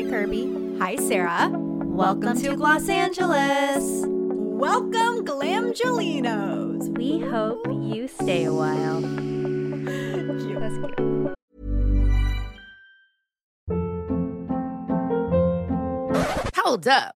Hi, Kirby. Hi, Sarah. Welcome, to Gloss Angeles. Welcome, Glamgelinos. We hope you stay a while. That's cute. Hold up.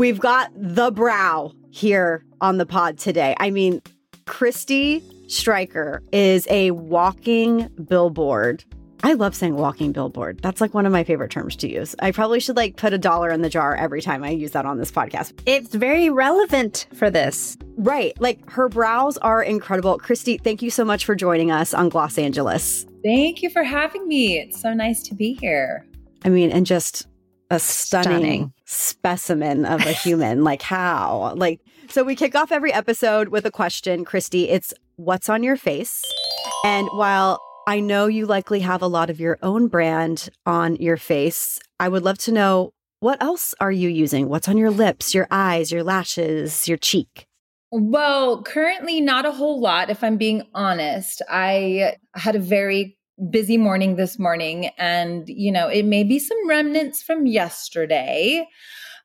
We've got the brow here on the pod today. I mean, Kristie Streicher is a walking billboard. I love saying walking billboard. That's like one of my favorite terms to use. I probably should like put a dollar in the jar every time I use that on this podcast. It's very relevant for this. Right. Like her brows are incredible. Kristie, thank you so much for joining us on Gloss Angeles. Thank you for having me. It's so nice to be here. I mean, and just a stunning, Stunning. specimen of a human. like how? Like so we kick off every episode with a question, Kristie. It's what's on your face? And while I know you likely have a lot of your own brand on your face, I would love to know what else are you using? What's on your lips, your eyes, your lashes, your cheek? Well, currently, not a whole lot, if I'm being honest. I had a very busy morning this morning, and, you know, it may be some remnants from yesterday.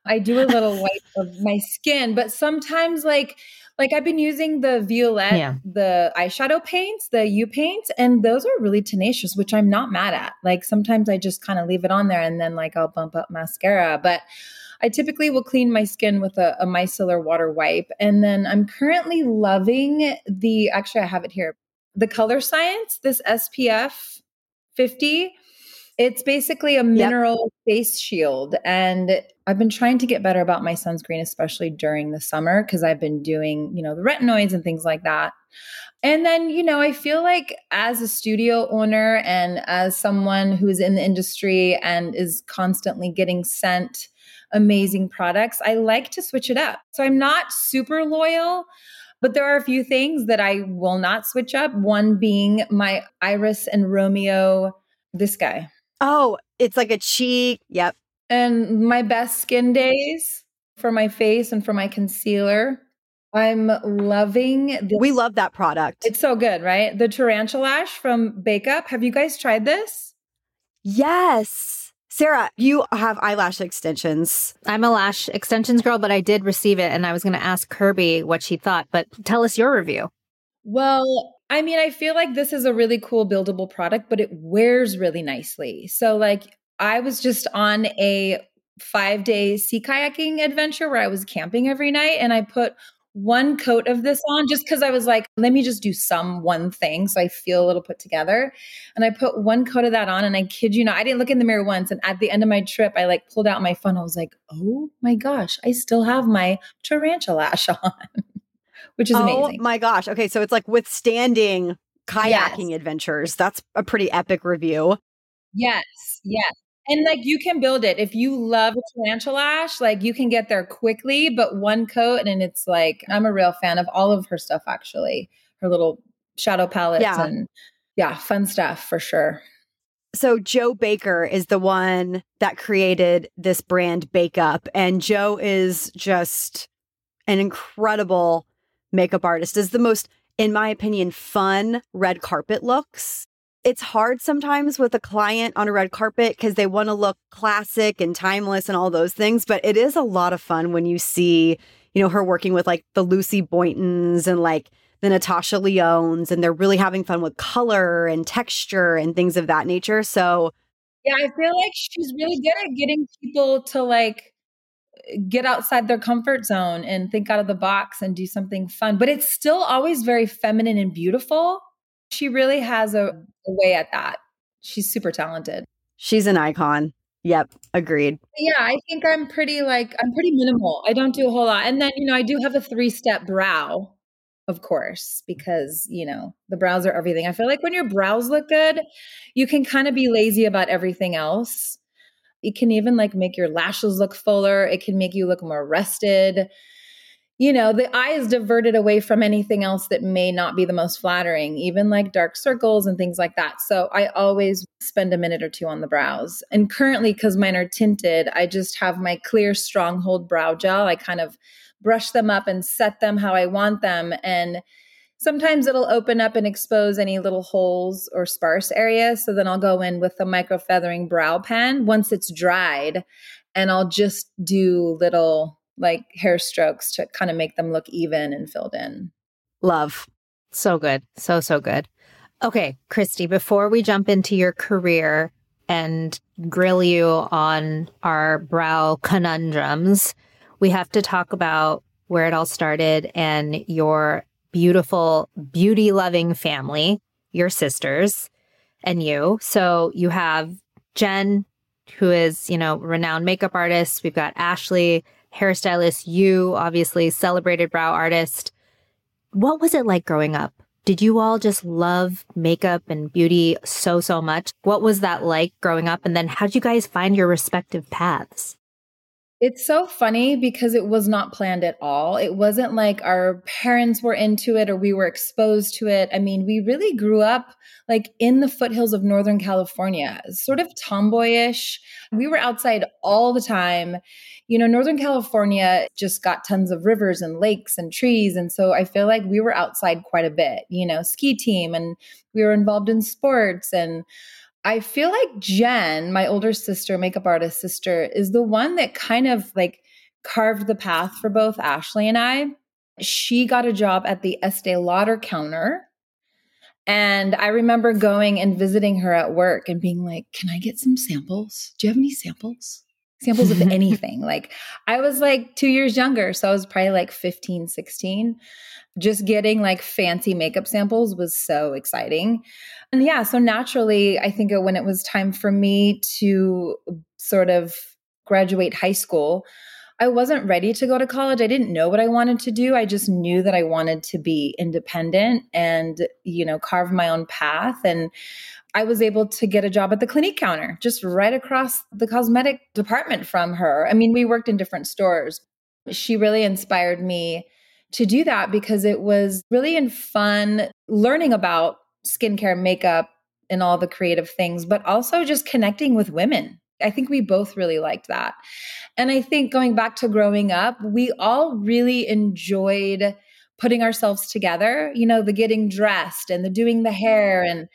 I do a little wipe of my skin, but sometimes, like, like I've been using the Violet, Yeah. the eyeshadow paints, the Yeux paints, and those are really tenacious, which I'm not mad at. Like sometimes I just kind of leave it on there and then like I'll bump up mascara. But I typically will clean my skin with a, a micellar water wipe. And then I'm currently loving the, actually, I have it here, the Colorescience, this SPF 50. It's basically a mineral face shield. And I've been trying to get better about my sunscreen, especially during the summer, because I've been doing, you know, the retinoids and things like that. And then, you know, I feel like as a studio owner and as someone who's in the industry and is constantly getting sent amazing products, I like to switch it up. So I'm not super loyal, but there are a few things that I will not switch up. One being my Iris and Romeo, this guy. Oh, it's like a cheek. Yep. And my best skin days for my face and for my concealer. I'm loving the We love that product. It's so good, right? The Tarantulash from Bake Up. Have you guys tried this? yes. Sarah, you have eyelash extensions. I'm a lash extensions girl, but I did receive it and I was going to ask Kirby what she thought, but tell us your review. Well, I mean, I feel like this is a really cool buildable product, but it wears really nicely. So, like, I was just on a five day sea kayaking adventure where I was camping every night and I put one coat of this on just because I was like, let me just do some one thing so I feel a little put together. And I put one coat of that on, and I kid you not, I didn't look in the mirror once. And at the end of my trip, I like pulled out my phone. I was like, oh my gosh, I still have my tarantulash on, which is oh amazing. my gosh. Okay, so it's like withstanding kayaking adventures. That's a pretty epic review. Yes, yes. And like you can build it. If you love a tarantulash, like you can get there quickly, but one coat and it's like I'm a real fan of all of her stuff actually. Her little shadow palettes Yeah. and yeah, fun stuff for sure. So Jo Baker is the one that created this brand Bake Up and Jo is just an incredible makeup artist. Is the most in my opinion fun red carpet looks. It's hard sometimes with a client on a red carpet because they want to look classic and timeless and all those things, but it is a lot of fun when you see, you know, her working with like the Lucy Boyntons and like the Natasha Lyonnes and they're really having fun with color and texture and things of that nature. So Yeah, I feel like she's really good at getting people to like get outside their comfort zone and think out of the box and do something fun, but it's still always very feminine and beautiful. She really has a, mm. a way at that. She's super talented. she's an icon. Yep, agreed. Yeah, I think I'm pretty like I'm pretty minimal. I don't do a whole lot. And then, you know, I do have a three-step brow, of course, because, you know, the brows are everything. I feel like when your brows look good, you can kind of be lazy about everything else. It can even like make your lashes look fuller. It can make you look more rested. You know, the eye is diverted away from anything else that may not be the most flattering, even like dark circles and things like that. So I always spend a minute or two on the brows. And currently, because mine are tinted, I just have my clear stronghold brow gel. I kind of brush them up and set them how I want them. And sometimes it'll open up and expose any little holes or sparse areas. So then I'll go in with the micro feathering brow pen once it's dried and I'll just do little like hair strokes to kind of make them look even and filled in. Love. So good. So, so good. Okay, Kristie, before we jump into your career and grill you on our brow conundrums, we have to talk about where it all started and your beautiful, beauty loving family, your sisters and you. So you have Jen, who is, you know, renowned makeup artist. We've got Ashley, hairstylist, you, obviously, celebrated brow artist. What was it like growing up? Did you all just love makeup and beauty so, so much? What was that like growing up? And then how'd you guys find your respective paths? It's so funny because it was not planned at all. It wasn't like our parents were into it or we were exposed to it. I mean, we really grew up like in the foothills of Northern California, sort of tomboyish. We were outside all the time. You know, Northern California just got tons of rivers and lakes and trees. And so I feel like we were outside quite a bit, you know, ski team and we were involved in sports and I feel like Jen, my older sister, makeup artist sister, is the one that kind of like carved the path for both Ashley and I. She got a job at the Estee Lauder counter. And I remember going and visiting her at work and being like, Can I get some samples? Do you have any samples? Samples of anything. like, I was like two years younger. So I was probably like 15, 16 just getting like fancy makeup samples was so exciting. And yeah, so naturally, I think when it was time for me to sort of graduate high school, I wasn't ready to go to college. I didn't know what I wanted to do. I just knew that I wanted to be independent and, you know, carve my own path. And I was able to get a job at the Clinique counter, just right across the cosmetic department from her. I mean, we worked in different stores. She really inspired me to do that because it was really in fun learning about skincare, makeup, and all the creative things, but also just connecting with women. I think we both really liked that. And I think going back to growing up, we all really enjoyed putting ourselves together, you know, the getting dressed and the doing the hair and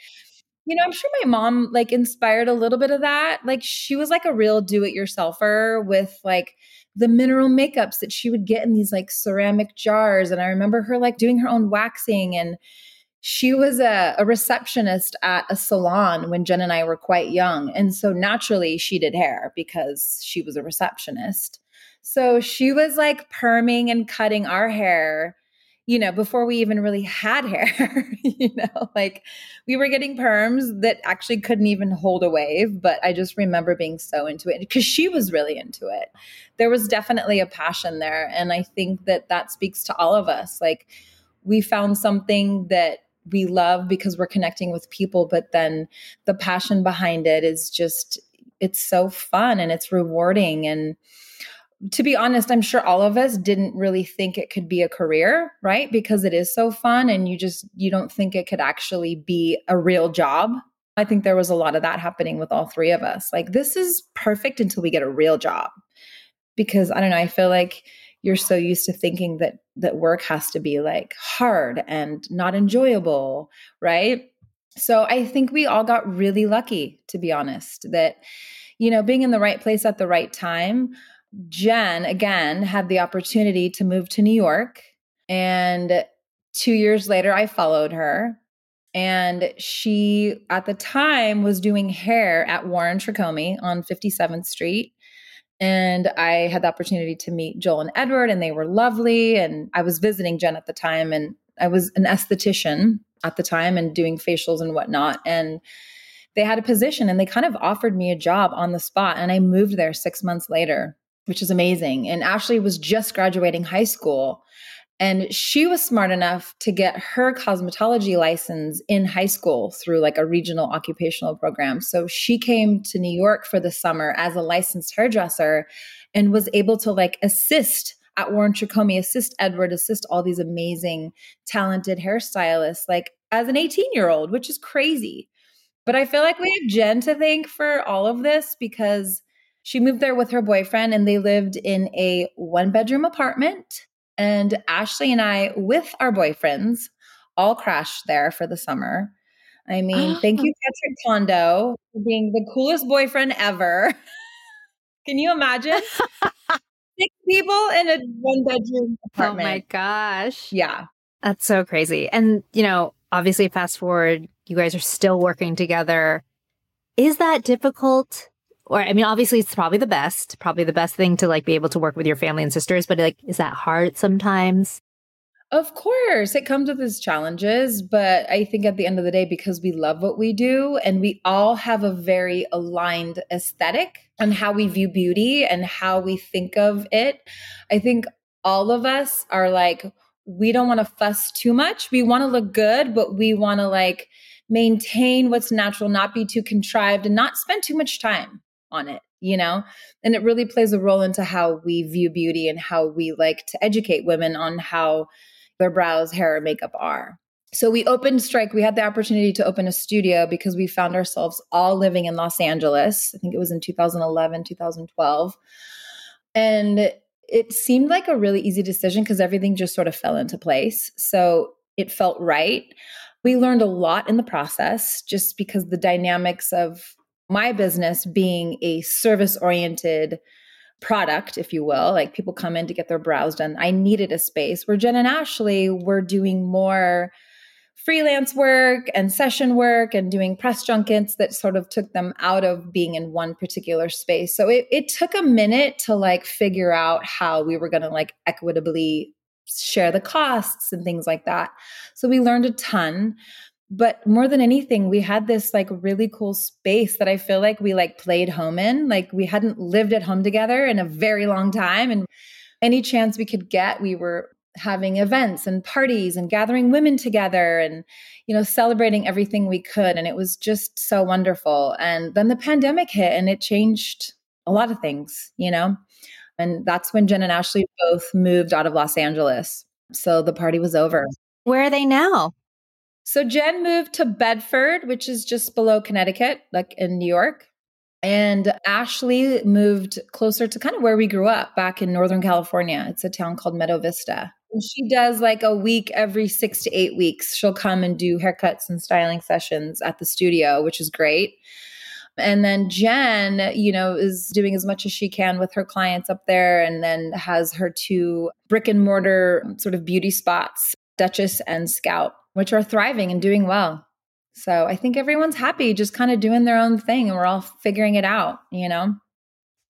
you know, I'm sure my mom like inspired a little bit of that. Like she was like a real do it yourselfer with like the mineral makeups that she would get in these like ceramic jars. And I remember her like doing her own waxing. And she was a, a receptionist at a salon when Jen and I were quite young. And so naturally she did hair because she was a receptionist. So she was like perming and cutting our hair you know, before we even really had hair, you know, like we were getting perms that actually couldn't even hold a wave. But I just remember being so into it because she was really into it. There was definitely a passion there. And I think that that speaks to all of us. Like we found something that we love because we're connecting with people, but then the passion behind it is just, it's so fun and it's rewarding. And, to be honest, I'm sure all of us didn't really think it could be a career, right? Because it is so fun and you just you don't think it could actually be a real job. I think there was a lot of that happening with all three of us. Like this is perfect until we get a real job. Because I don't know, I feel like you're so used to thinking that that work has to be like hard and not enjoyable, right? So I think we all got really lucky to be honest that you know, being in the right place at the right time Jen, again, had the opportunity to move to New York. And two years later, I followed her. And she, at the time, was doing hair at Warren Tricomi on 57th Street. And I had the opportunity to meet Joel and Edward, and they were lovely. And I was visiting Jen at the time, and I was an esthetician at the time and doing facials and whatnot. And they had a position and they kind of offered me a job on the spot. And I moved there six months later which is amazing. And Ashley was just graduating high school. And she was smart enough to get her cosmetology license in high school through like a regional occupational program. So she came to New York for the summer as a licensed hairdresser and was able to like assist at Warren Tricomi, assist Edward, assist all these amazing, talented hairstylists, like as an 18 year old, which is crazy. But I feel like we have Jen to thank for all of this because she moved there with her boyfriend and they lived in a one bedroom apartment and Ashley and I, with our boyfriends, all crashed there for the summer. I mean, oh. thank you, Patrick Kondo, for being the coolest boyfriend ever. Can you imagine? Six people in a one bedroom apartment. Oh my gosh. Yeah. That's so crazy. And, you know, obviously, fast forward, you guys are still working together. Is that difficult or I mean, obviously it's probably the best, probably the best thing to like be able to work with your family and sisters, but like, is that hard sometimes? Of course, it comes with its challenges, but I think at the end of the day, because we love what we do and we all have a very aligned aesthetic on how we view beauty and how we think of it, I think all of us are like, we don't want to fuss too much. We want to look good, but we want to like maintain what's natural, not be too contrived, and not spend too much time on it, you know? And it really plays a role into how we view beauty and how we like to educate women on how their brows, hair, and makeup are. So we opened Strike. We had the opportunity to open a studio because we found ourselves all living in Los Angeles. I think it was in 2011, 2012. And it seemed like a really easy decision because everything just sort of fell into place. So it felt right. We learned a lot in the process just because the dynamics of my business being a service oriented product, if you will, like people come in to get their brows done. I needed a space where Jen and Ashley were doing more freelance work and session work and doing press junkets that sort of took them out of being in one particular space. So it, it took a minute to like figure out how we were going to like equitably share the costs and things like that. So we learned a ton but more than anything we had this like really cool space that i feel like we like played home in. Like we hadn't lived at home together in a very long time and any chance we could get we were having events and parties and gathering women together and you know celebrating everything we could and it was just so wonderful. And then the pandemic hit and it changed a lot of things you know? And that's when jen and ashley both moved out of los angeles. So the party was over. Where are they now so Jen moved to Bedford, which is just below Connecticut, like in New York. And Ashley moved closer to kind of where we grew up back in Northern California. It's a town called Meadow Vista. And she does like a week every six to eight weeks. She'll come and do haircuts and styling sessions at the studio, which is great. And then Jen, you know, is doing as much as she can with her clients up there and then has her two brick and mortar sort of beauty spots, Duchess and Scout which are thriving and doing well. So I think everyone's happy, just kind of doing their own thing, and we're all figuring it out, you know?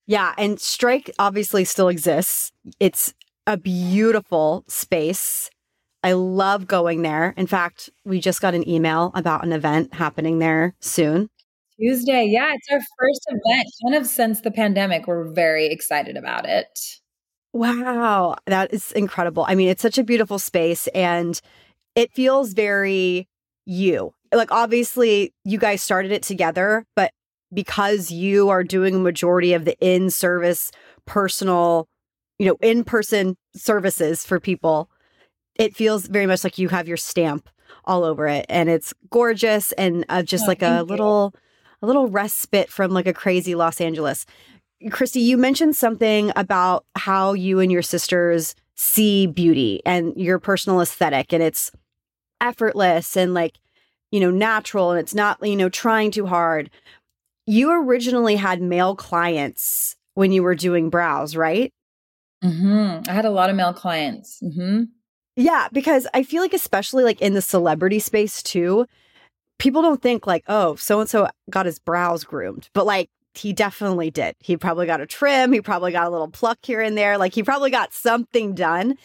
Yeah. And Strike obviously still exists. It's a beautiful space. I love going there. In fact, we just got an email about an event happening there soon. Tuesday. Yeah, it's our first event kind of since the pandemic. We're very excited about it. Wow, that is incredible. I mean, it's such a beautiful space and it feels very you. Like, obviously, you guys started it together, but because you are doing a majority of the in service, personal, you know, in person services for people, it feels very much like you have your stamp all over it. And it's gorgeous and uh, just oh, like a little, a little respite from like a crazy Los Angeles. Kristie, you mentioned something about how you and your sisters see beauty and your personal aesthetic. And it's effortless and like, you know, natural and it's not, you know, trying too hard. You originally had male clients when you were doing brows, right? Mm-hmm. I had a lot of male clients. Mm-hmm. Yeah, because I feel like, especially like in the celebrity space too, people don't think like, oh, so and so got his brows groomed, but like he definitely did. He probably got a trim. He probably got a little pluck here and there. Like he probably got something done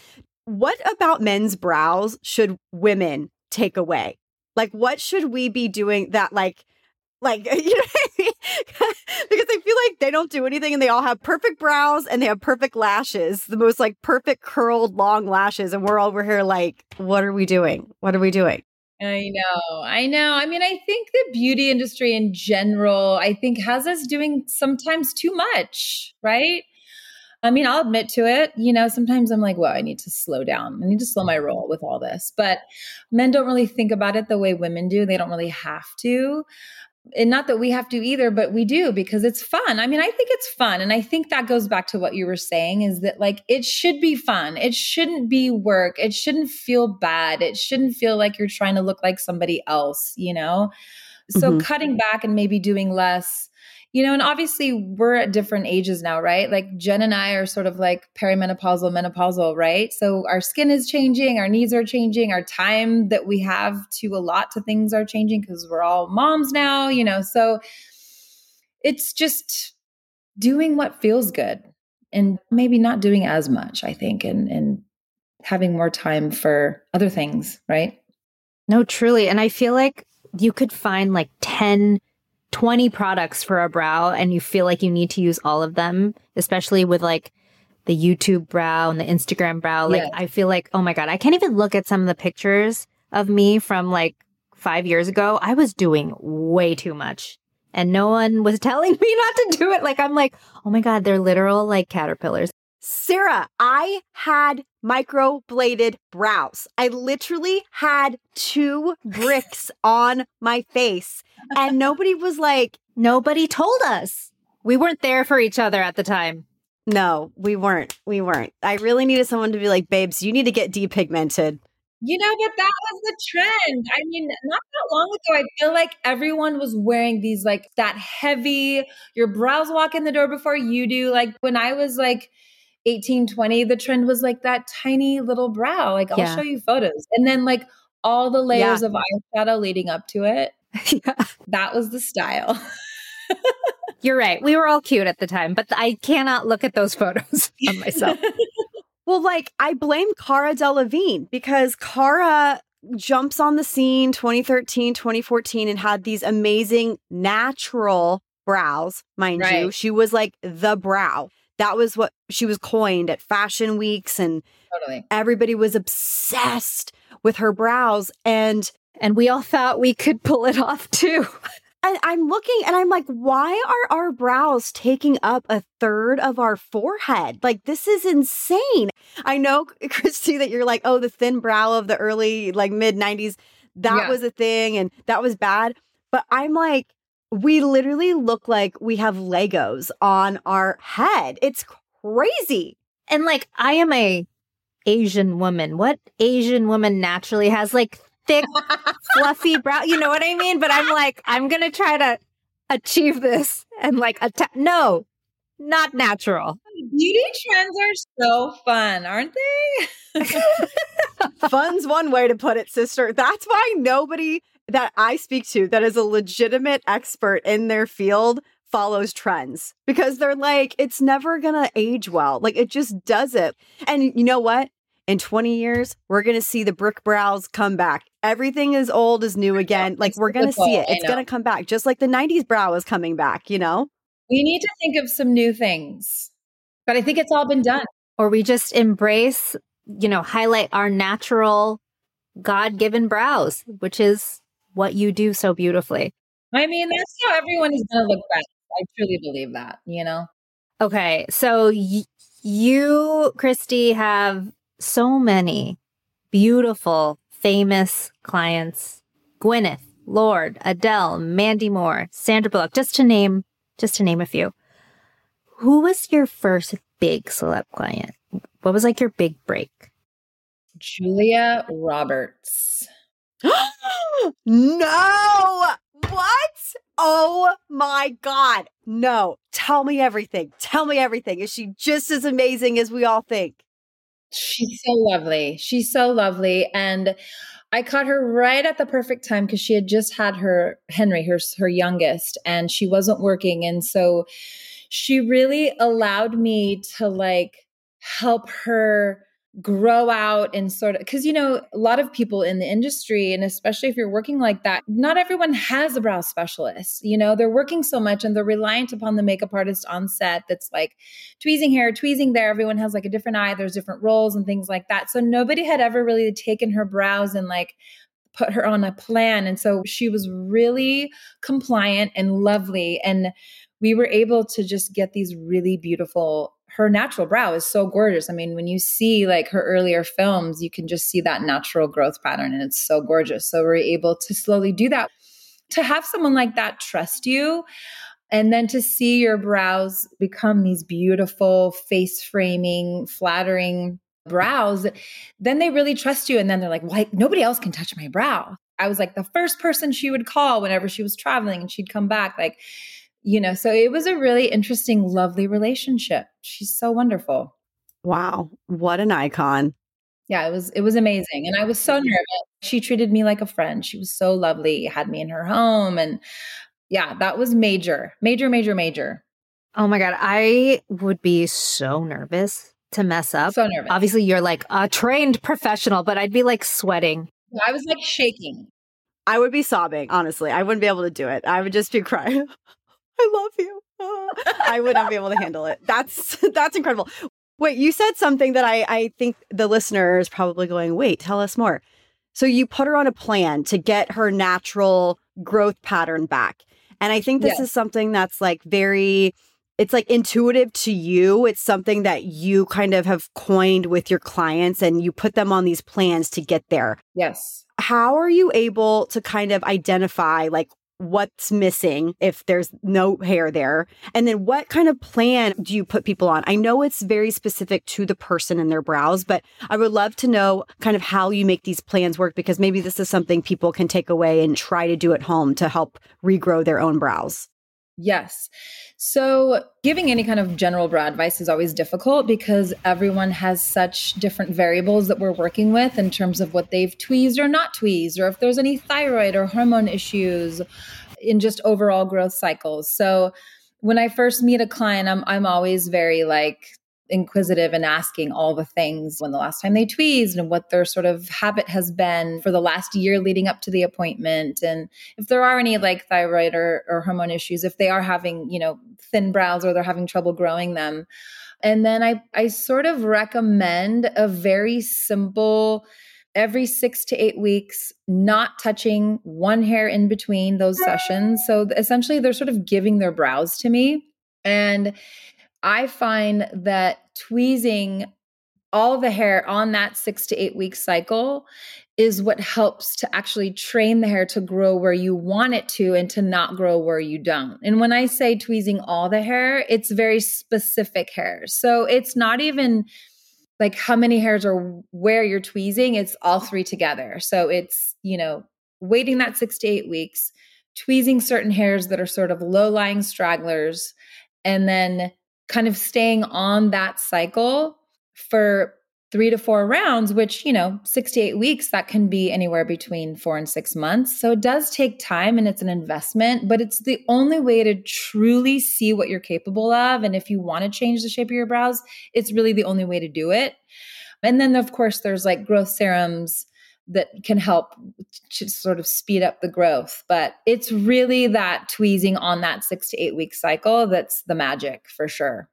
what about men's brows should women take away? Like, what should we be doing that, like, like, you know, because I feel like they don't do anything and they all have perfect brows and they have perfect lashes, the most like perfect curled long lashes. And we're over here like, what are we doing? What are we doing? I know. I know. I mean, I think the beauty industry in general, I think has us doing sometimes too much, right? I mean, I'll admit to it. You know, sometimes I'm like, well, I need to slow down. I need to slow my roll with all this. But men don't really think about it the way women do. They don't really have to and not that we have to either but we do because it's fun. I mean i think it's fun and i think that goes back to what you were saying is that like it should be fun. It shouldn't be work. It shouldn't feel bad. It shouldn't feel like you're trying to look like somebody else you know? So mm-hmm. cutting back and maybe doing less you know, and obviously we're at different ages now, right? Like Jen and I are sort of like perimenopausal, menopausal, right? So our skin is changing, our needs are changing, our time that we have to a lot to things are changing because we're all moms now, you know. So it's just doing what feels good and maybe not doing as much, I think, and and having more time for other things, right? No, truly. And I feel like you could find like 10 20 products for a brow and you feel like you need to use all of them, especially with like the YouTube brow and the Instagram brow. Like, I feel like, oh my God, I can't even look at some of the pictures of me from like five years ago. I was doing way too much and no one was telling me not to do it. Like, I'm like, oh my God, they're literal like caterpillars. Sarah, I had microbladed brows. I literally had two bricks on my face, and nobody was like, nobody told us. We weren't there for each other at the time. No, we weren't. We weren't. I really needed someone to be like, babes, you need to get depigmented. You know, but that was the trend. I mean, not that long ago, I feel like everyone was wearing these like that heavy, your brows walk in the door before you do. Like when I was like, 1820, the trend was like that tiny little brow. Like I'll yeah. show you photos. And then like all the layers yeah. of eyeshadow leading up to it. yeah. That was the style. You're right. We were all cute at the time, but I cannot look at those photos of myself. well, like I blame Cara Delevingne because Cara jumps on the scene 2013, 2014 and had these amazing natural brows, mind right. you. She was like the brow that was what she was coined at fashion weeks and totally. everybody was obsessed with her brows and and we all thought we could pull it off too. and I'm looking and I'm like, why are our brows taking up a third of our forehead? Like, this is insane. I know, Kristie, that you're like, oh, the thin brow of the early, like mid 90s, that yeah. was a thing and that was bad. But I'm like, we literally look like we have Legos on our head. It's crazy. And like, I am a Asian woman. What Asian woman naturally has like thick, fluffy brow? You know what I mean? But I'm like, I'm going to try to achieve this and like, atta- no, not natural. Beauty trends are so fun, aren't they? Fun's one way to put it, sister. That's why nobody that I speak to that is a legitimate expert in their field follows trends because they're like, it's never gonna age well. Like it just does it. And you know what? In 20 years, we're gonna see the brick brows come back. Everything is old is new again. Like we're gonna see it. It's gonna come back, just like the 90s brow is coming back, you know? We need to think of some new things. But I think it's all been done. Or we just embrace, you know, highlight our natural God given brows, which is what you do so beautifully. I mean, that's how everyone is going to look best. I truly believe that, you know? Okay. So y- you, Kristie, have so many beautiful, famous clients Gwyneth, Lorde, Adele, Mandy Moore, Sandra Bullock, just to name just to name a few. Who was your first big celeb client? What was like your big break? Julia Roberts. no! What? Oh my God. No. Tell me everything. Tell me everything. Is she just as amazing as we all think? She's so lovely. She's so lovely. And I caught her right at the perfect time because she had just had her Henry, her her youngest, and she wasn't working. And so she really allowed me to like help her grow out and sort of because you know a lot of people in the industry and especially if you're working like that not everyone has a brow specialist you know? They're working so much and they're reliant upon the makeup artist on set that's like tweezing here tweezing there. Everyone has like a different eye there's different roles and things like that. So nobody had ever really taken her brows and like put her on a plan. And so she was really compliant and lovely. And we were able to just get these really beautiful her natural brow is so gorgeous. I mean, when you see like her earlier films, you can just see that natural growth pattern and it's so gorgeous. So we're able to slowly do that. To have someone like that trust you and then to see your brows become these beautiful face framing, flattering brows, then they really trust you. And then they're like, well, nobody else can touch my brow. I was like the first person she would call whenever she was traveling and she'd come back. Like, you know, so it was a really interesting, lovely relationship. She's so wonderful. Wow. What an icon. Yeah, it was it was amazing. And I was so nervous. She treated me like a friend. She was so lovely, had me in her home and yeah, that was major. Major, major, major. Oh my god, I would be so nervous to mess up. So nervous. Obviously, you're like a trained professional, but I'd be like sweating. I was like shaking. I would be sobbing, honestly. I wouldn't be able to do it. I would just be crying. I love you. Ah. I would not be able to handle it. That's that's incredible. Wait, you said something that I I think the listener is probably going, "Wait, tell us more." So you put her on a plan to get her natural growth pattern back. And I think this yes. is something that's like very it's like intuitive to you. It's something that you kind of have coined with your clients and you put them on these plans to get there. Yes. How are you able to kind of identify like what's missing if there's no hair there? And then what kind of plan do you put people on? I know it's very specific to the person and their brows but i would love to know kind of how you make these plans work because maybe this is something people can take away and try to do at home to help regrow their own brows Yes. So, giving any kind of general broad advice is always difficult because everyone has such different variables that we're working with in terms of what they've tweezed or not tweezed, or if there's any thyroid or hormone issues in just overall growth cycles. So, when I first meet a client, I'm I'm always very like inquisitive and asking all the things when the last time they tweezed and what their sort of habit has been for the last year leading up to the appointment and if there are any like thyroid or, or hormone issues if they are having you know thin brows or they're having trouble growing them and then i i sort of recommend a very simple every six to eight weeks, not touching one hair in between those sessions. So essentially, they're sort of giving their brows to me. And I find that tweezing all the hair on that six to eight week cycle is what helps to actually train the hair to grow where you want it to and to not grow where you don't. And when I say tweezing all the hair, it's very specific hairs. So it's not even like how many hairs are where you're tweezing, it's all three together. So it's, you know, waiting that six to eight weeks, tweezing certain hairs that are sort of low lying stragglers, and then kind of staying on that cycle for three to four rounds, which, you know, six to eight weeks, that can be anywhere between four and six months. So it does take time and it's an investment, but it's the only way to truly see what you're capable of. And if you want to change the shape of your brows, it's really the only way to do it. And then, of course, there's like growth serums that can help to sort of speed up the growth. But it's really that tweezing on that six to eight week cycle that's the magic for sure.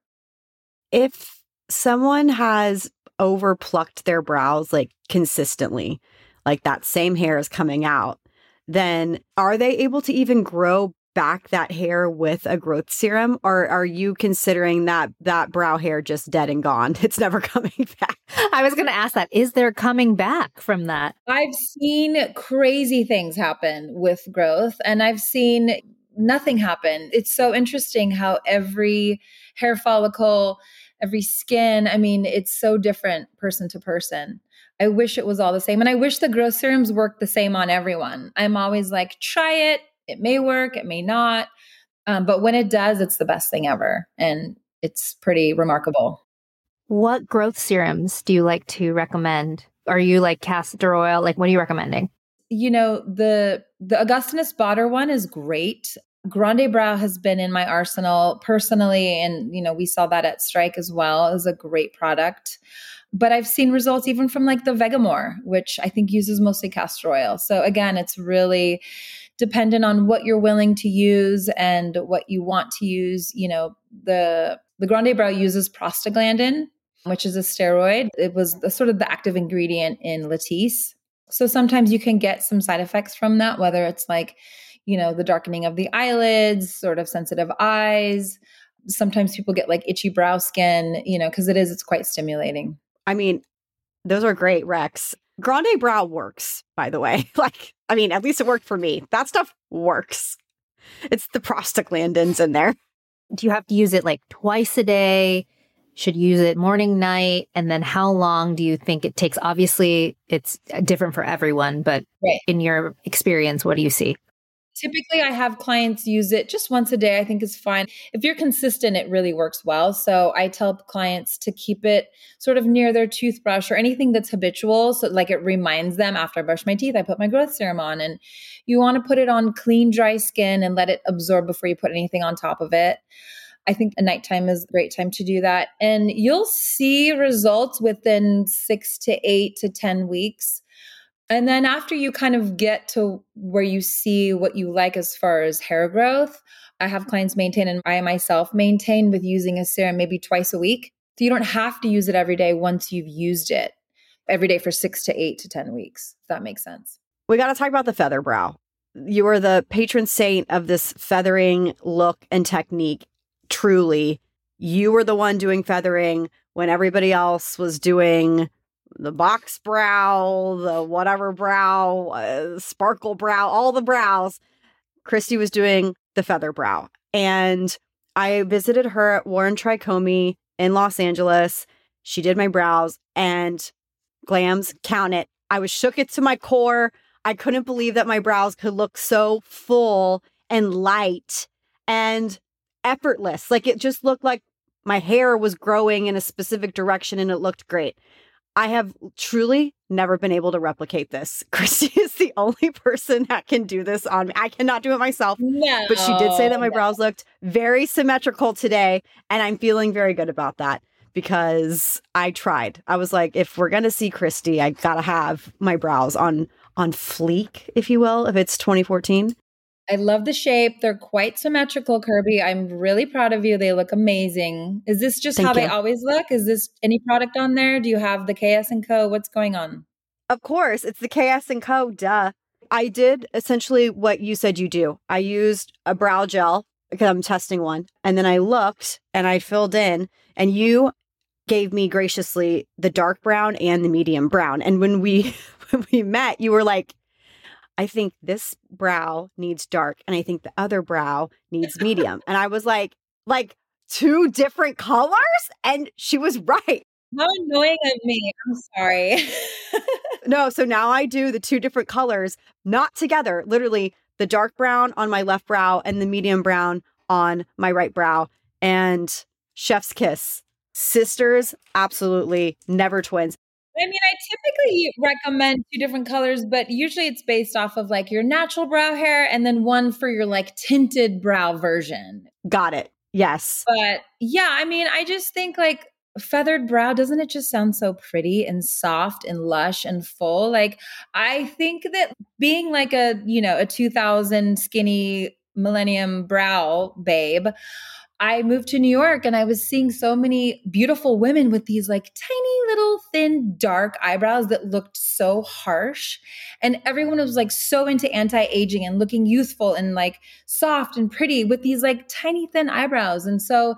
If someone has over plucked their brows like consistently, like that same hair is coming out, then are they able to even grow back that hair with a growth serum? Or are you considering that that brow hair just dead and gone? It's never coming back. I was going to ask that. Is there coming back from that? I've seen crazy things happen with growth and i've seen nothing happen. It's so interesting how every hair follicle every skin i mean it's so different person to person. I wish it was all the same. And I wish the growth serums worked the same on everyone. I'm always like, try it, it may work, it may not. Um, but when it does, it's the best thing ever. And it's pretty remarkable. What growth serums do you like to recommend? Are you like castor oil? Like, what are you recommending? You know, the the Augustinus Bader one is great. Grande Brow has been in my arsenal personally, and you know, we saw that at Strike as well. It was a great product. but I've seen results even from like the Vegamour, which I think uses mostly castor oil. So again, it's really dependent on what you're willing to use and what you want to use. You know, the the Grande Brow uses prostaglandin, which is a steroid. It was the, sort of the active ingredient in Latisse. So sometimes you can get some side effects from that, whether it's like, you know, the darkening of the eyelids, sort of sensitive eyes. Sometimes people get like itchy brow skin, you know, because it is, it's quite stimulating. I mean, those are great, Rex. Grande Brow works, by the way. Like, I mean, at least it worked for me. That stuff works. It's the prostaglandins in there. Do you have to use it like twice a day? Should use it morning, night? And then how long do you think it takes? Obviously, it's uh, different for everyone, but right. in your experience, what do you see? Typically, I have clients use it just once a day. I think is fine. If you're consistent, it really works well. So I tell clients to keep it sort of near their toothbrush or anything that's habitual. So, like it reminds them after I brush my teeth, I put my growth serum on. And you want to put it on clean, dry skin and let it absorb before you put anything on top of it. I think a nighttime is a great time to do that. And you'll see results within six to eight to 10 weeks. And then after you kind of get to where you see what you like as far as hair growth, I have clients maintain and I myself maintain with using a serum maybe twice a week. So you don't have to use it every day once you've used it every day for six to eight to 10 weeks, if that makes sense. We got to talk about the feather brow. You are the patron saint of this feathering look and technique. Truly, you were the one doing feathering when everybody else was doing the box brow, the whatever brow, uh, sparkle brow, all the brows. Kristie was doing the feather brow. And I visited her at Warren Tricomi in Los Angeles. She did my brows and glams, count it. I was shook it to my core. I couldn't believe that my brows could look so full and light and effortless. Like it just looked like my hair was growing in a specific direction and it looked great. I have truly never been able to replicate this. Kristie is the only person that can do this on me. I cannot do it myself. No, but she did say that my no. brows looked very symmetrical today. And I'm feeling very good about that because I tried. I was like, if we're gonna see Kristie, I gotta have my brows on on fleek, if you will, if it's 2014. I love the shape. They're quite symmetrical, Kirby. I'm really proud of you. They look amazing. Is this just Thank how you. they always look? Is this any product on there? Do you have the KS and Co? What's going on? Of course, it's the KS and Co. Duh. I did essentially what you said you do. I used a brow gel because I'm testing one, and then I looked and I filled in, and you gave me graciously the dark brown and the medium brown. And when we when we met, you were like, I think this brow needs dark and I think the other brow needs medium. and I was like, like two different colors? And she was right. How annoying of me. I'm sorry. no, so now I do the two different colors, not together, literally the dark brown on my left brow and the medium brown on my right brow. And chef's kiss. Sisters, absolutely never twins. I mean, I typically recommend two different colors, but usually it's based off of like your natural brow hair and then one for your like tinted brow version. Got it. Yes. But yeah, I mean, I just think like feathered brow, doesn't it just sound so pretty and soft and lush and full? Like, I think that being like a, you know, a 2000 skinny millennium brow babe, I moved to New York and I was seeing so many beautiful women with these like tiny little thin dark eyebrows that looked so harsh. And everyone was like so into anti aging and looking youthful and like soft and pretty with these like tiny thin eyebrows. And so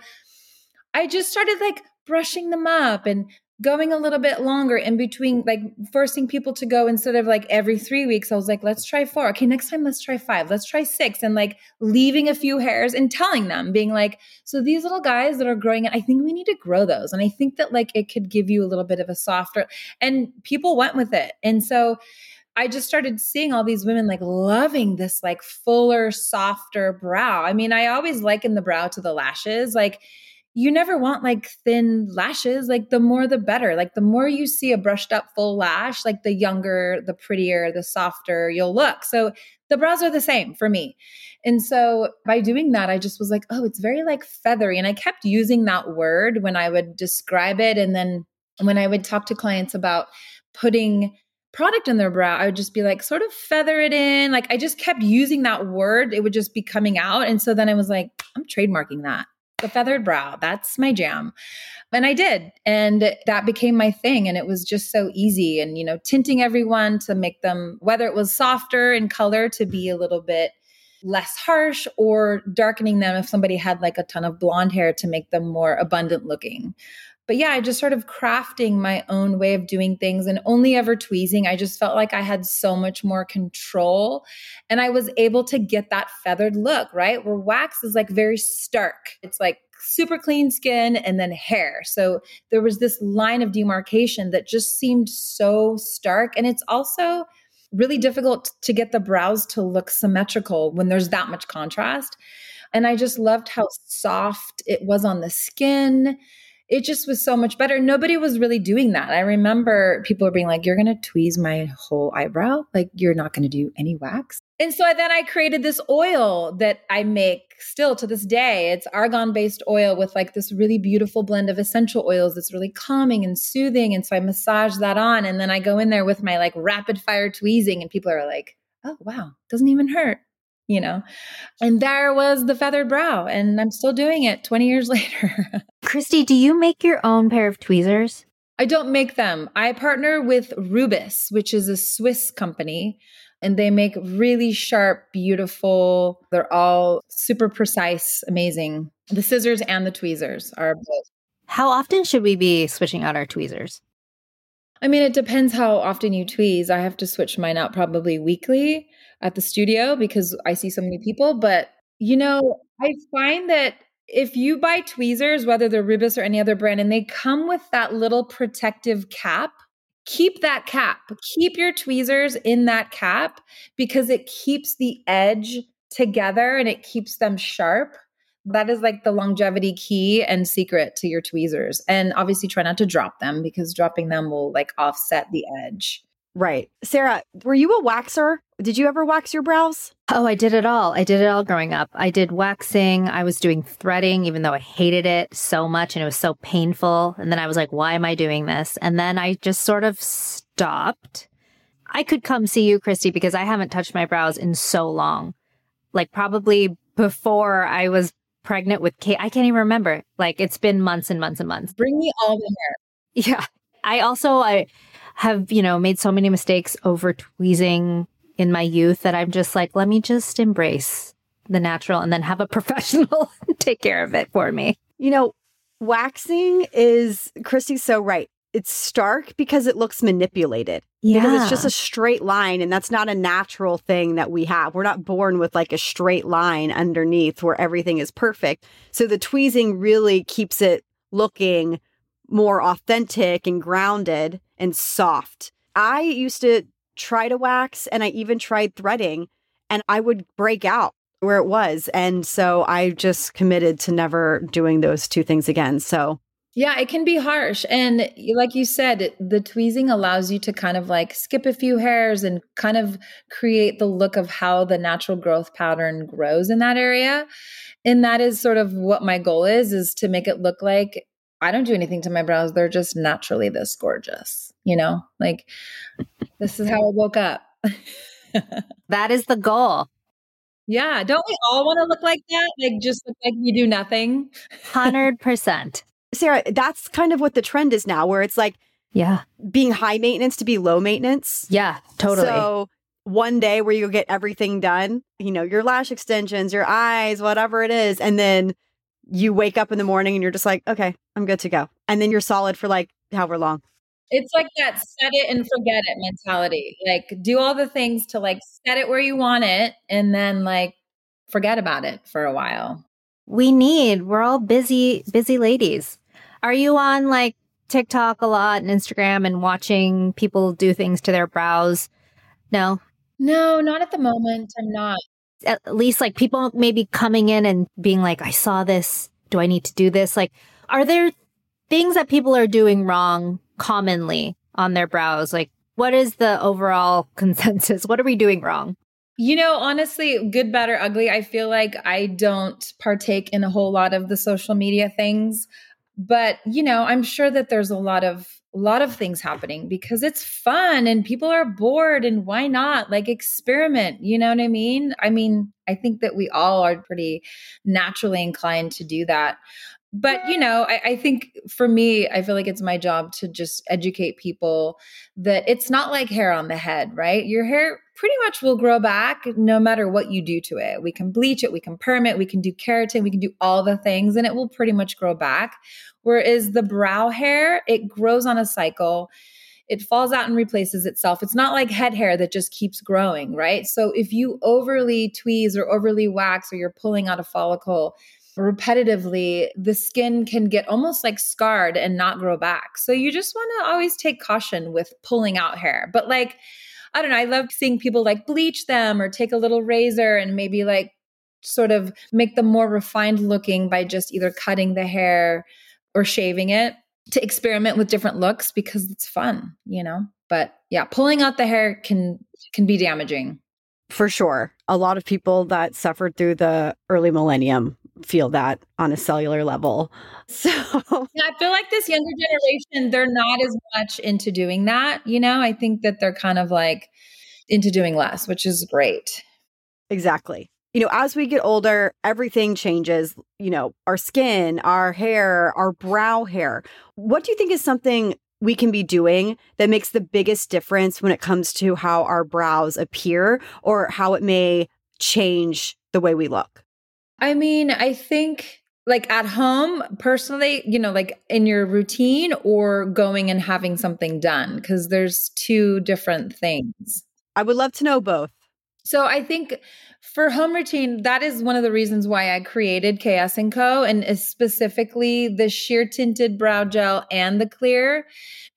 I just started like brushing them up and going a little bit longer in between, like forcing people to go instead of like every three weeks. I was like, let's try four. Okay, next time let's try five. Let's try six. And like leaving a few hairs and telling them, being like, so these little guys that are growing, I think we need to grow those. And I think that like it could give you a little bit of a softer, and people went with it. And so, I just started seeing all these women like loving this like fuller, softer brow. I mean, I always liken the brow to the lashes. Like you never want like thin lashes. Like the more the better. Like the more you see a brushed up full lash, like the younger, the prettier, the softer you'll look. So the brows are the same for me. And so by doing that, I just was like, oh, it's very like feathery. And I kept using that word when I would describe it. And then when I would talk to clients about putting product in their brow, I would just be like, sort of feather it in. Like I just kept using that word. It would just be coming out. And so then I was like, I'm trademarking that. The feathered brow. That's my jam. And I did. And that became my thing. And it was just so easy. And, you know, tinting everyone to make them, whether it was softer in color to be a little bit less harsh or darkening them if somebody had like a ton of blonde hair to make them more abundant looking but yeah, I just sort of crafting my own way of doing things and only ever tweezing. I just felt like I had so much more control and I was able to get that feathered look, right? Where wax is like very stark. It's like super clean skin and then hair. So there was this line of demarcation that just seemed so stark. And it's also really difficult to get the brows to look symmetrical when there's that much contrast. And I just loved how soft it was on the skin it just was so much better. Nobody was really doing that. I remember people were being like, You're going to tweeze my whole eyebrow? Like, you're not going to do any wax? And so then I created this oil that I make still to this day. It's argan based oil with like this really beautiful blend of essential oils that's really calming and soothing. And so I massage that on. And then I go in there with my like rapid fire tweezing, and people are like, Oh, wow, doesn't even hurt you know? And there was the feathered brow and i'm still doing it 20 years later. Kristie do you make your own pair of tweezers? I don't make them. I partner with rubis which is a swiss company and they make really sharp beautiful they're all super precise amazing. The scissors and the tweezers are both. How often should we be switching out our tweezers? I mean, it depends how often you tweeze. I have to switch mine out probably weekly at the studio because I see so many people. But, you know, I find that if you buy tweezers, whether they're Rubis or any other brand, and they come with that little protective cap, keep that cap. Keep your tweezers in that cap because it keeps the edge together and it keeps them sharp. That is like the longevity key and secret to your tweezers. And obviously try not to drop them because dropping them will like offset the edge. Right. Sara, were you a waxer? Did you ever wax your brows? Oh, I did it all. I did it all growing up. I did waxing. I was doing threading, even though I hated it so much and it was so painful. And then I was like, why am I doing this? And then I just sort of stopped. I could come see you, Kristie, because I haven't touched my brows in so long. Like probably before I was pregnant with Kate. I can't even remember. Like it's been months and months and months. Bring me all the hair. Yeah. I also I have, you know, made so many mistakes over tweezing in my youth that I'm just like, let me just embrace the natural and then have a professional take care of it for me. You know, waxing is Kristie's so right. It's stark because it looks manipulated. Yeah. Because it's just a straight line and that's not a natural thing that we have. We're not born with like a straight line underneath where everything is perfect. So the tweezing really keeps it looking more authentic and grounded and soft. I used to try to wax and I even tried threading and I would break out where it was. And so I just committed to never doing those two things again. So yeah, it can be harsh. And like you said, the tweezing allows you to kind of like skip a few hairs and kind of create the look of how the natural growth pattern grows in that area. And that is sort of what my goal is is to make it look like I don't do anything to my brows. They're just naturally this gorgeous, you know? Like this is how I woke up. that is the goal. Yeah. Don't we all want to look like that? Like just look like we do nothing? 100%. Sara, that's kind of what the trend is now, where it's like, yeah, being high maintenance to be low maintenance. Yeah, totally. So one day where you get everything done, you know, your lash extensions, your eyes, whatever it is, and then you wake up in the morning and you're just like, okay, I'm good to go. And then you're solid for like however long. It's like that set it and forget it mentality. Like do all the things to like set it where you want it and then like forget about it for a while. We need, we're all busy, busy ladies. Are you on like TikTok a lot and Instagram and watching people do things to their brows? No. No, not at the moment. I'm not at least like people maybe coming in and being like, I saw this. Do I need to do this? Like, are there things that people are doing wrong commonly on their brows? Like, what is the overall consensus? What are we doing wrong? You know, honestly, good, bad, or ugly, I feel like I don't partake in a whole lot of the social media things. But, you know, I'm sure that there's a lot of a lot of things happening because it's fun and people are bored and why not? Like experiment you know what i mean? I mean i think that we all are pretty naturally inclined to do that but you know I, I, think for me i feel like it's my job to just educate people that it's not like hair on the head right your hair pretty much will grow back no matter what you do to it we can bleach it we can perm it we can do keratin we can do all the things and it will pretty much grow back whereas the brow hair it grows on a cycle it falls out and replaces itself. It's not like head hair that just keeps growing, right? So if you overly tweeze or overly wax or you're pulling out a follicle, repetitively, the skin can get almost like scarred and not grow back. So you just want to always take caution with pulling out hair. But like, I don't know, I love seeing people like bleach them or take a little razor and maybe like sort of make them more refined looking by just either cutting the hair or shaving it to experiment with different looks because it's fun, you know? But yeah, pulling out the hair can can be damaging. For sure. A lot of people that suffered through the early millennium feel that on a cellular level. So yeah, I feel like this younger generation, they're not as much into doing that. You know, I think that they're kind of like into doing less, which is great. Exactly. You know, as we get older, everything changes. You know, our skin, our hair, our brow hair. What do you think is something we can be doing that makes the biggest difference when it comes to how our brows appear or how it may change the way we look? I mean, I think like at home personally, you know, like in your routine or going and having something done because there's two different things. I would love to know both. So I think for home routine, that is one of the reasons why I created KS and Co. and uh, specifically the sheer tinted brow gel and the clear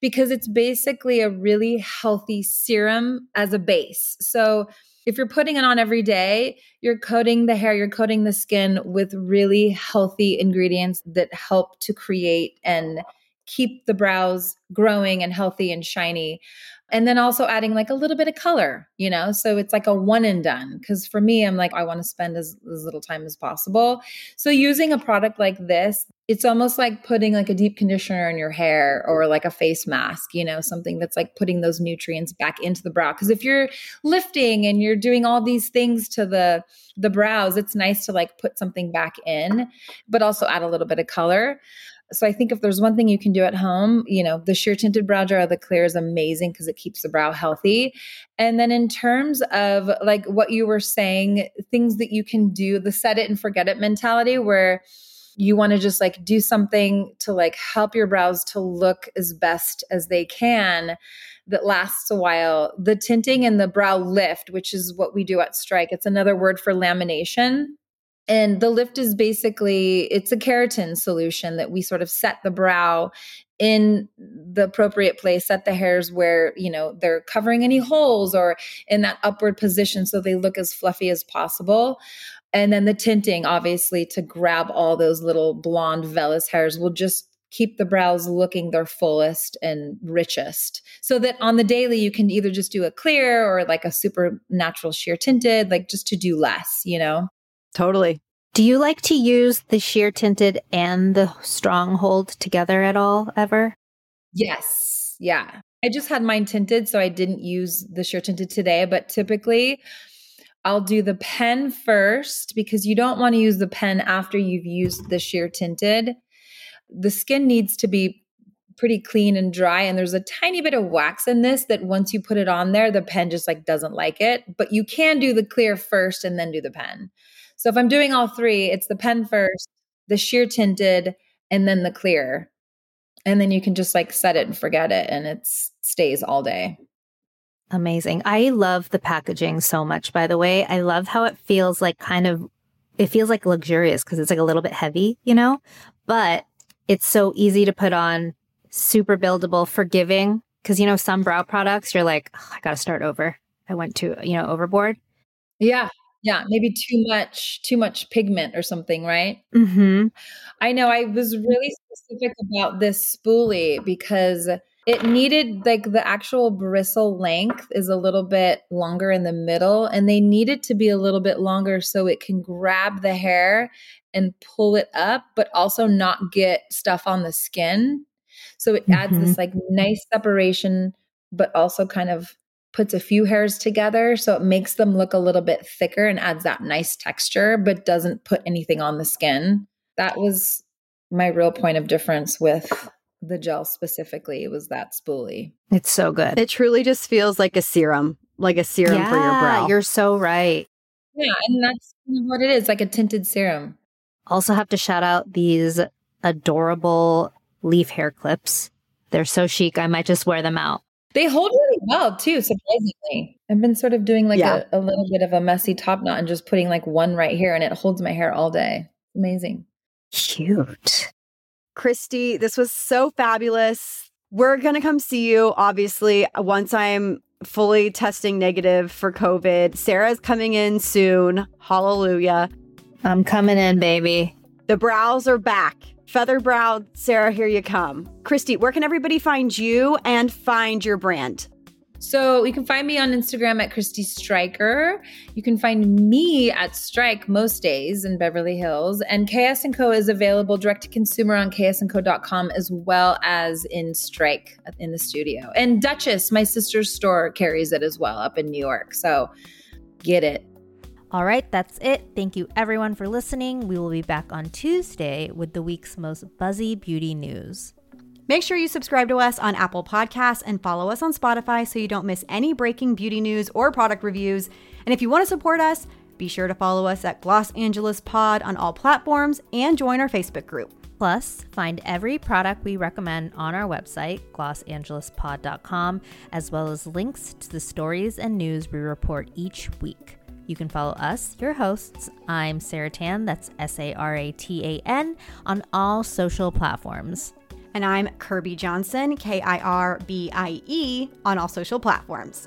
because it's basically a really healthy serum as a base. So if you're putting it on every day, you're coating the hair, you're coating the skin with really healthy ingredients that help to create and keep the brows growing and healthy and shiny. And then also adding like a little bit of color you know? So it's like a one and done because for me i'm like i want to spend as, as little time as possible. So using a product like this it's almost like putting like a deep conditioner in your hair or like a face mask you know something that's like putting those nutrients back into the brow because if you're lifting and you're doing all these things to the the brows it's nice to like put something back in but also add a little bit of color so I think if there's one thing you can do at home, you know, the sheer tinted brow gel, the clear is amazing because it keeps the brow healthy. And then in terms of like what you were saying, things that you can do, the set it and forget it mentality where you want to just like do something to like help your brows to look as best as they can that lasts a while. The tinting and the brow lift, which is what we do at Strike, it's another word for lamination and the lift is basically it's a keratin solution that we sort of set the brow in the appropriate place set the hairs where you know they're covering any holes or in that upward position so they look as fluffy as possible and then the tinting obviously to grab all those little blonde vellus hairs will just keep the brows looking their fullest and richest so that on the daily you can either just do a clear or like a super natural sheer tinted like just to do less you know Totally. Do you like to use the sheer tinted and the stronghold together at all ever? Yes. Yeah. I just had mine tinted, so I didn't use the sheer tinted today, but typically I'll do the pen first because you don't want to use the pen after you've used the sheer tinted. The skin needs to be pretty clean and dry and there's a tiny bit of wax in this that once you put it on there the pen just like doesn't like it but you can do the clear first and then do the pen so if I'm doing all three, it's the pen first, the sheer tinted, and then the clear. And then you can just like set it and forget it and it stays all day. Amazing. I love the packaging so much, by the way. I love how it feels like kind of, it feels like luxurious because it's like a little bit heavy, you know, but it's so easy to put on, super buildable, forgiving. Cause, you know, some brow products, you're like, oh, I got to start over. I went to, you know, overboard. Yeah. Yeah, maybe too much too much pigment or something, right? Mm-hmm. I know. I was really specific about this spoolie because it needed like the actual bristle length is a little bit longer in the middle, and they need it to be a little bit longer so it can grab the hair and pull it up, but also not get stuff on the skin. So it adds Mhm. this like nice separation, but also kind of puts a few hairs together. So it makes them look a little bit thicker and adds that nice texture, but doesn't put anything on the skin. That was my real point of difference with the gel specifically, was that spoolie. It's so good. It truly just feels like a serum, like a serum for your brow. You're so right. Yeah, and that's what it is, like a tinted serum. Also have to shout out these adorable leaf hair clips. They're so chic. I might just wear them out. They hold really well too, surprisingly. I've been sort of doing like Yeah. a, a little bit of a messy top knot and just putting like one right here and it holds my hair all day. Amazing. Cute. Kristie, this was so fabulous. We're going to come see you, obviously, once I'm fully testing negative for COVID. Sara's coming in soon. Hallelujah. I'm coming in, baby. The brows are back. Feather brow, Sara, here you come. Kristie, where can everybody find you and find your brand? So you can find me on Instagram at Kristie Streicher. You can find me at Strike most days in Beverly Hills. And KS & Co is available direct to consumer on ksandco.com as well as in Strike in the studio. And Duchess, my sister's store, carries it as well up in New York. So get it. All right, that's it. Thank you everyone for listening. We will be back on Tuesday with the week's most buzzy beauty news. Make sure you subscribe to us on Apple Podcasts and follow us on Spotify so you don't miss any breaking beauty news or product reviews. And if you want to support us, be sure to follow us at Gloss Angeles Pod on all platforms and join our Facebook group. Plus, find every product we recommend on our website, glossangelespod.com, as well as links to the stories and news we report each week. You can follow us, your hosts. I'm Sara Tan, that's S A R A T A N, on all social platforms. And I'm Kirbie Johnson, K I R B I E, on all social platforms.